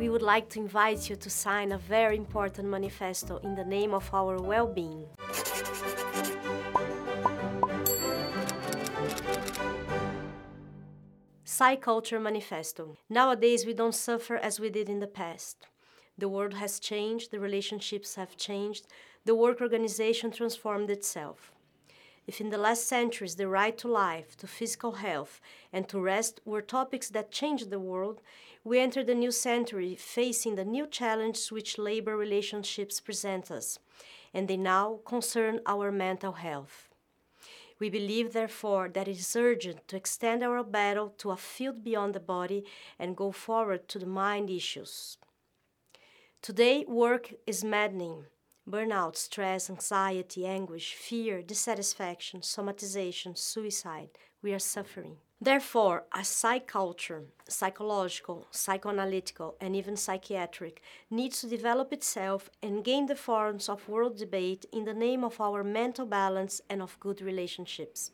we would like to invite you to sign a very important manifesto in the name of our well being. Psyculture Manifesto. Nowadays, we don't suffer as we did in the past. The world has changed, the relationships have changed, the work organization transformed itself. If in the last centuries the right to life, to physical health, and to rest were topics that changed the world, we enter the new century facing the new challenges which labor relationships present us, and they now concern our mental health. We believe, therefore, that it is urgent to extend our battle to a field beyond the body and go forward to the mind issues. Today, work is maddening. Burnout, stress, anxiety, anguish, fear, dissatisfaction, somatization, suicide. We are suffering. Therefore, a psych culture, psychological, psychoanalytical, and even psychiatric, needs to develop itself and gain the forms of world debate in the name of our mental balance and of good relationships.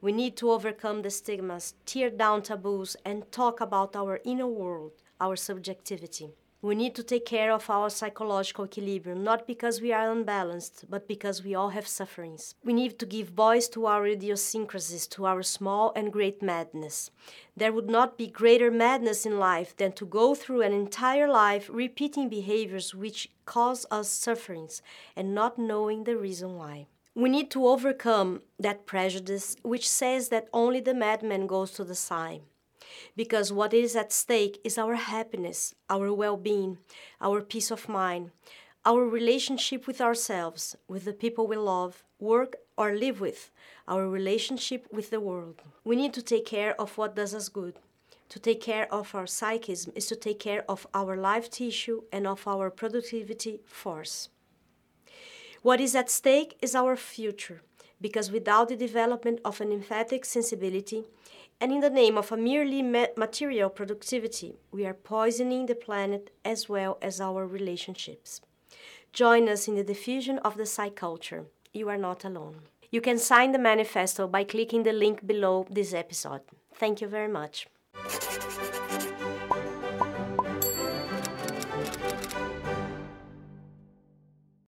We need to overcome the stigmas, tear down taboos, and talk about our inner world, our subjectivity. We need to take care of our psychological equilibrium, not because we are unbalanced, but because we all have sufferings. We need to give voice to our idiosyncrasies, to our small and great madness. There would not be greater madness in life than to go through an entire life repeating behaviors which cause us sufferings and not knowing the reason why. We need to overcome that prejudice which says that only the madman goes to the sign because what is at stake is our happiness, our well being, our peace of mind, our relationship with ourselves, with the people we love, work, or live with, our relationship with the world. We need to take care of what does us good. To take care of our psychism is to take care of our life tissue and of our productivity force. What is at stake is our future, because without the development of an emphatic sensibility, and in the name of a merely material productivity, we are poisoning the planet as well as our relationships. Join us in the diffusion of the psyculture. You are not alone. You can sign the manifesto by clicking the link below this episode. Thank you very much.